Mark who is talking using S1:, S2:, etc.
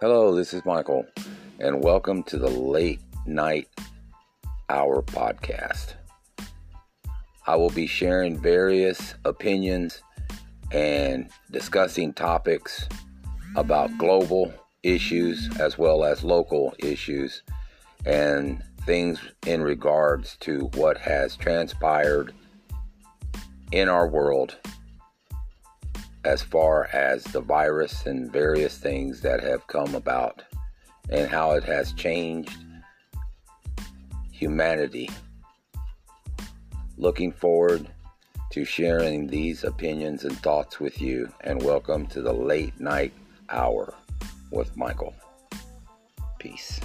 S1: Hello, this is Michael, and welcome to the Late Night Hour podcast. I will be sharing various opinions and discussing topics about global issues as well as local issues and things in regards to what has transpired in our world as far as the virus and various things that have come about and how it has changed humanity. Looking forward to sharing these opinions and thoughts with you, and welcome to the late night hour with Michael. Peace.